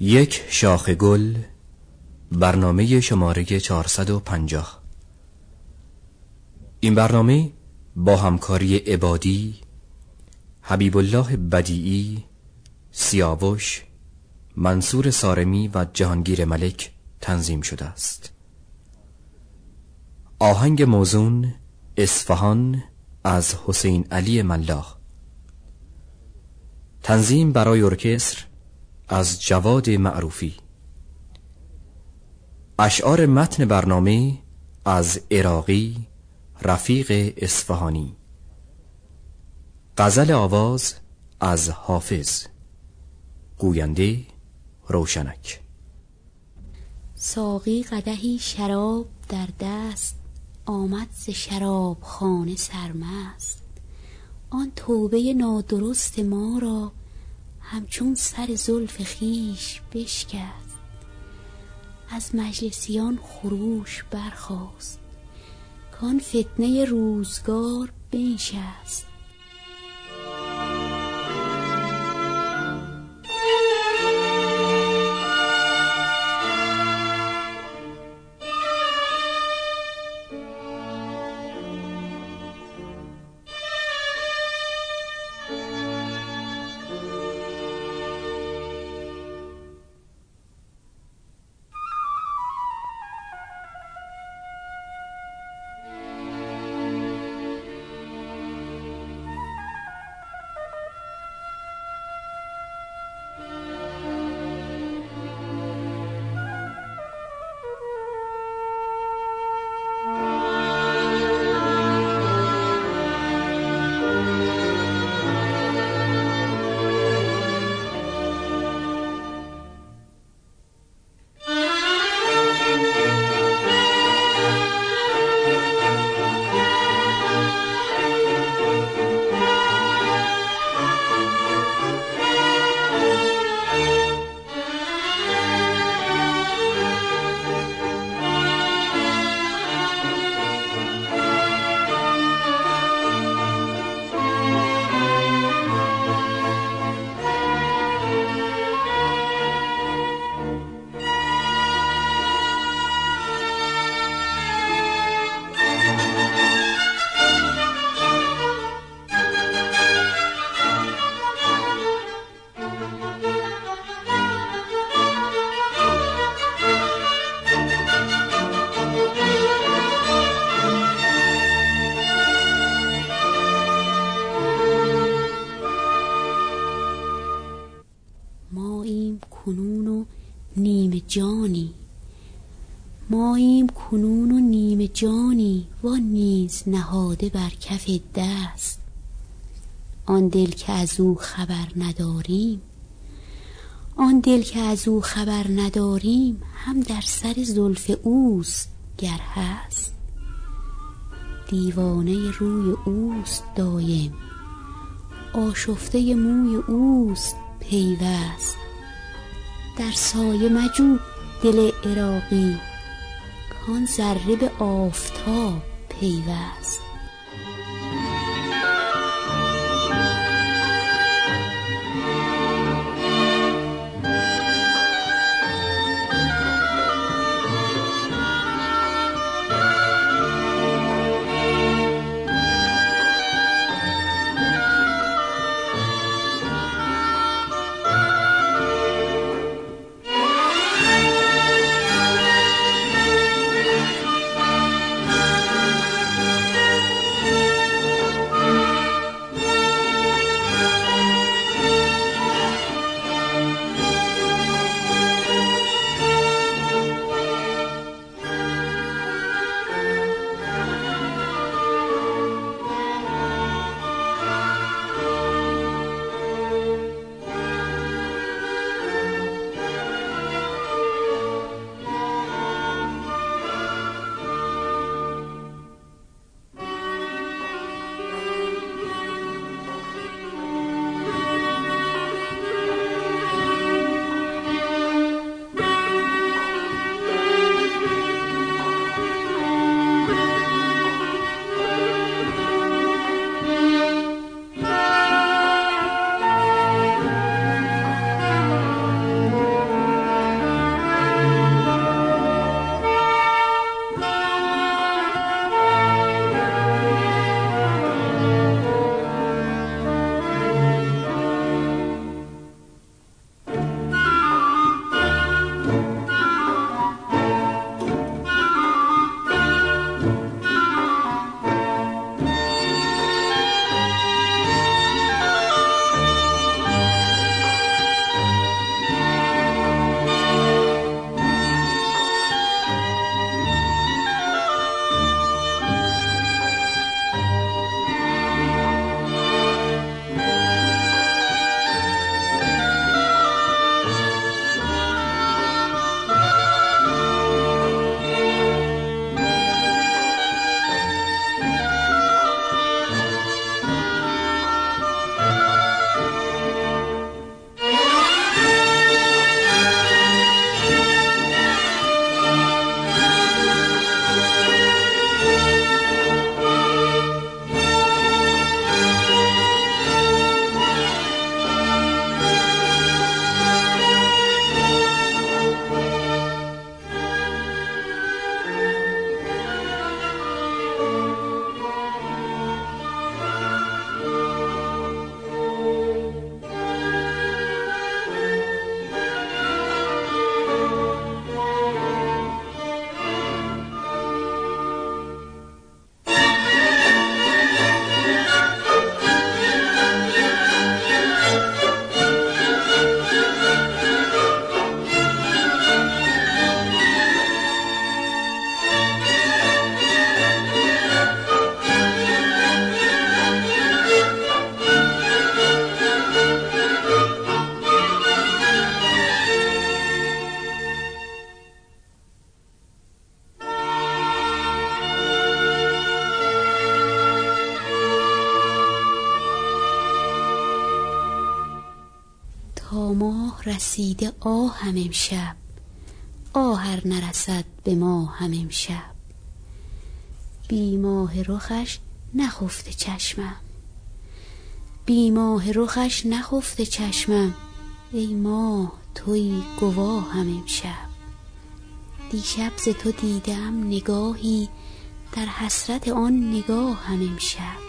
یک شاخ گل برنامه شماره 450 این برنامه با همکاری عبادی حبیب الله بدیعی سیاوش منصور سارمی و جهانگیر ملک تنظیم شده است. آهنگ موزون اصفهان از حسین علی ملاح. تنظیم برای ارکستر از جواد معروفی. اشعار متن برنامه از عراقی رفیق اصفهانی. غزل آواز از حافظ. گوینده روشنک. ساقی قدهی شراب در دست آمد ز شراب خانه سرمست. آن توبه نادرست ما را همچون سر زلف خیش بشکست. از مجلسیان خروش برخاست. کان فتنه روزگار بنشست. نهاده بر کف دست. آن دل که از او خبر نداریم آن دل که از او خبر نداریم هم در سر زلف اوست گر هست. دیوانه روی اوست دایم آشفته موی اوست پیوست. در سایه مجو دل عراقی کان ذره به آفتاب. پیوست رسیده آهم امشب آهر نرسد به ما هم امشب بی ماه رخش نخفته چشمم. بی ماه رخش نخفته چشمم. ای ماه توی گواهم امشب دیشب ز تو دیدم نگاهی. در حسرت آن نگاه هم امشب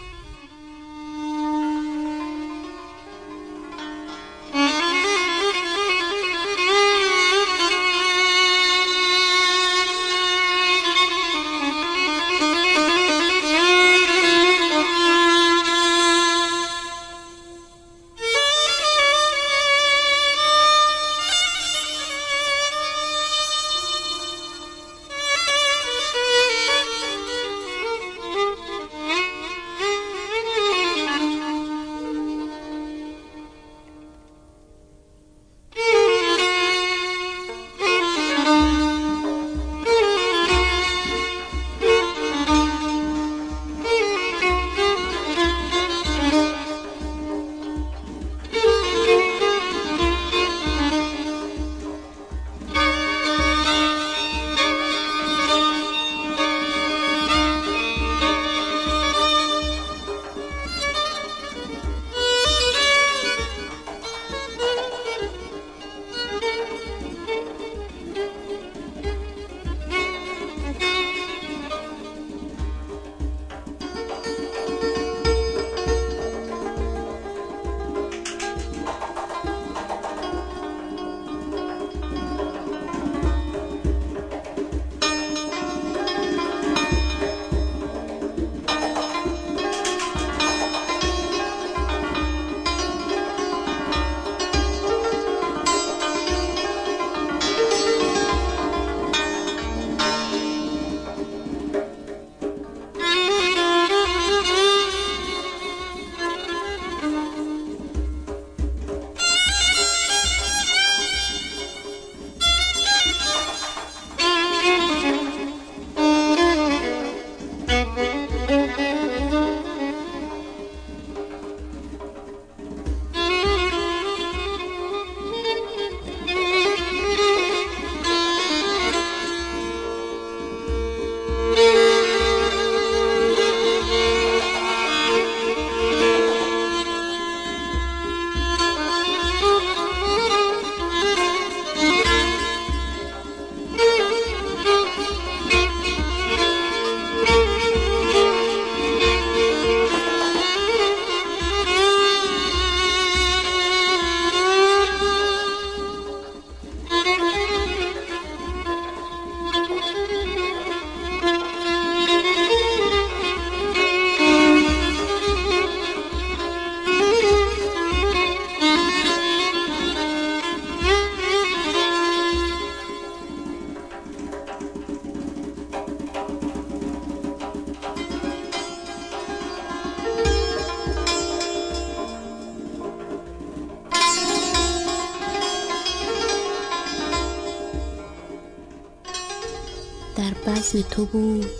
بزم تو بود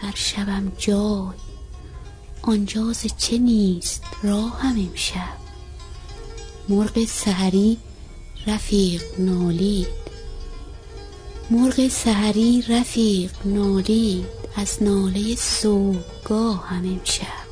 هر شبم جای. آنجا ز چه نیست راهم امشب. مرغ سحری رفیق نالید. مرغ سحری رفیق نالید. از ناله صبحگاهم امشب.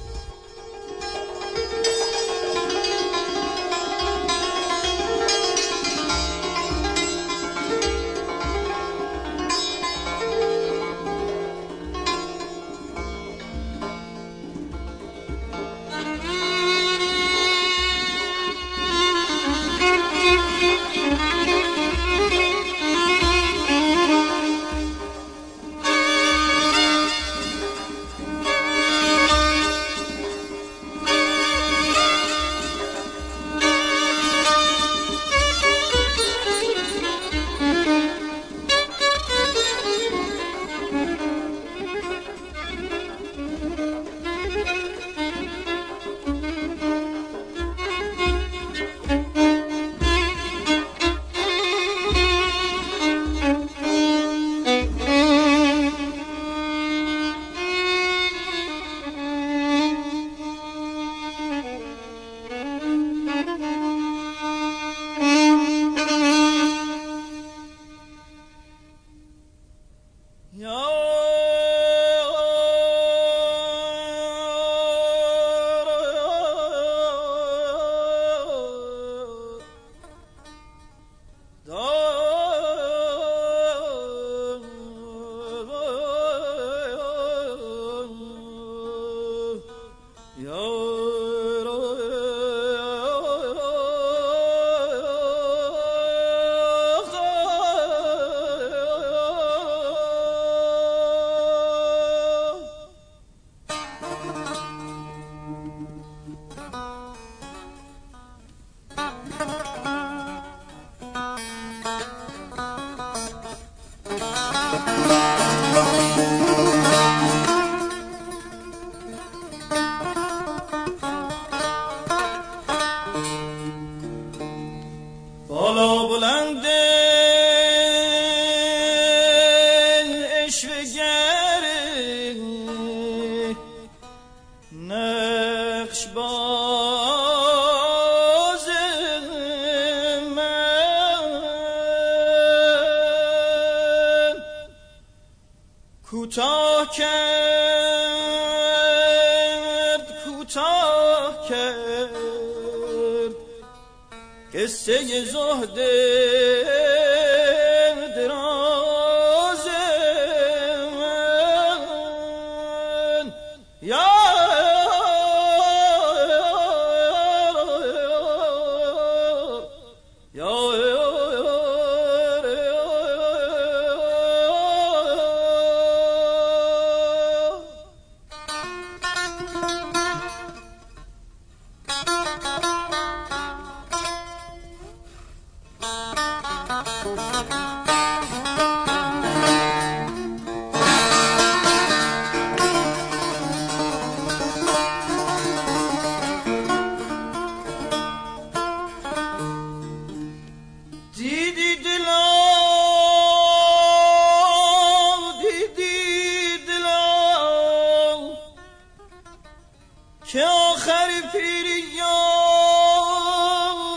که آخر پیری یا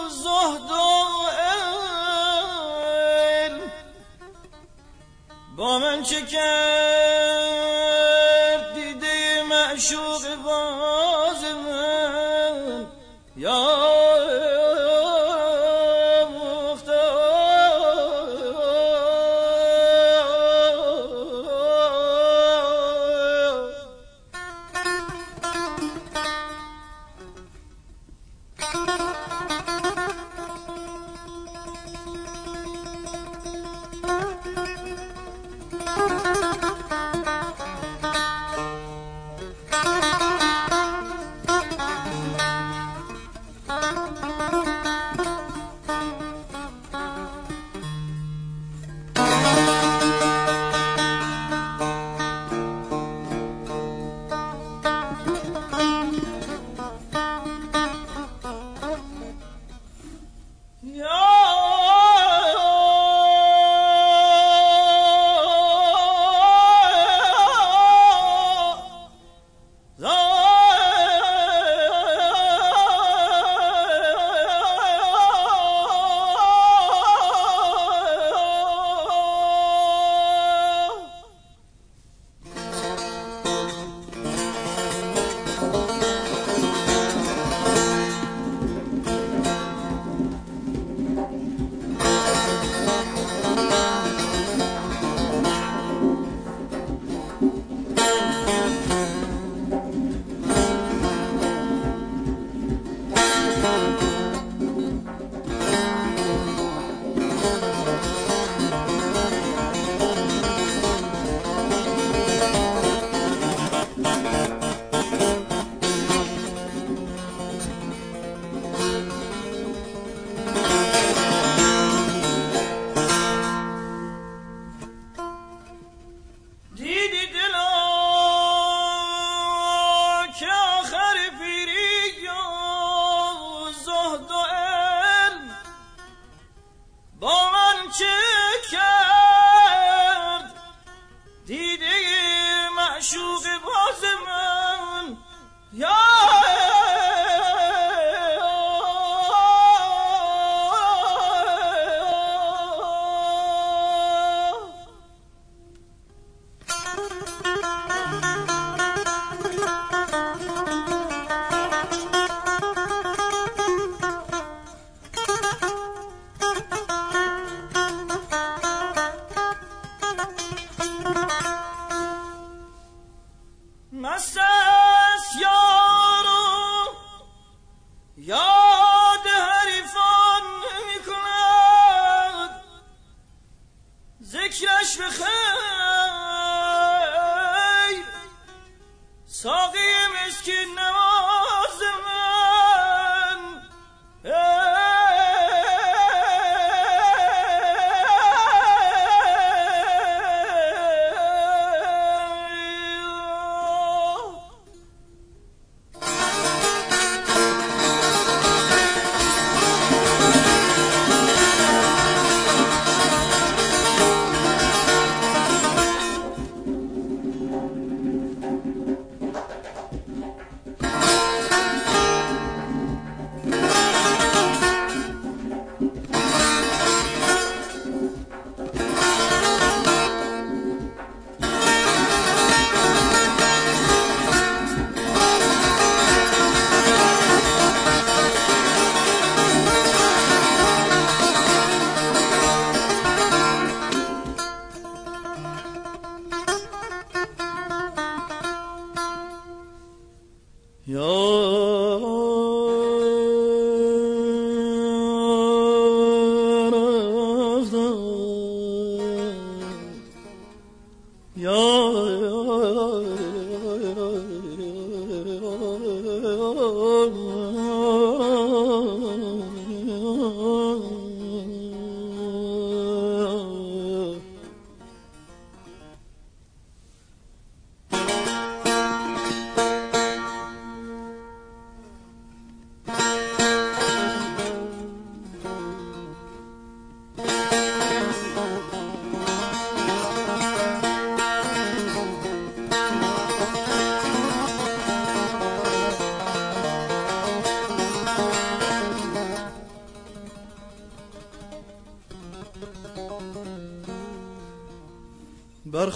زهد و علم. با من چه کرد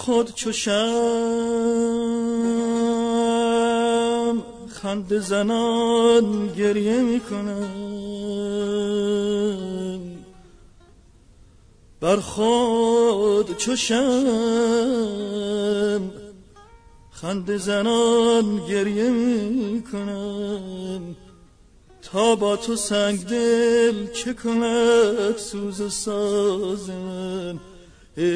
خود چو خند زنان گریه می‌کنم بر خود چو خند زنان گریه می‌کنم تا با تو سنگ دل چه کند سوز ساز بر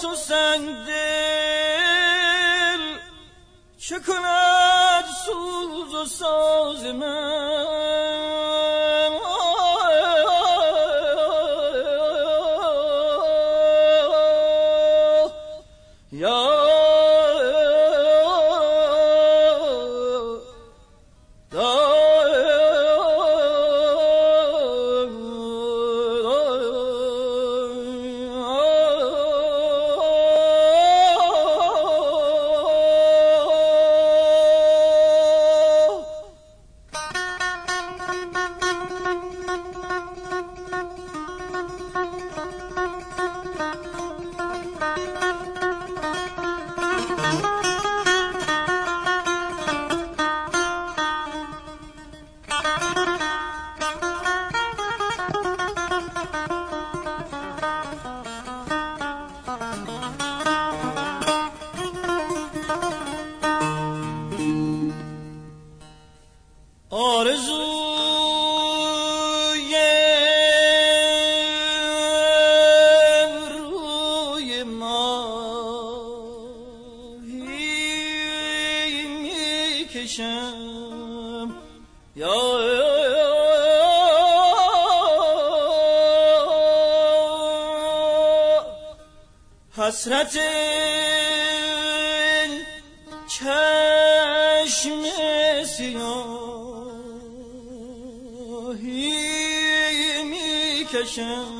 تو سنگ دل چه کند سوز و ساز من؟ حسرت چشم سیاهی می‌کشم.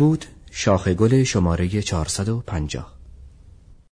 بود شاخ گل شماره 450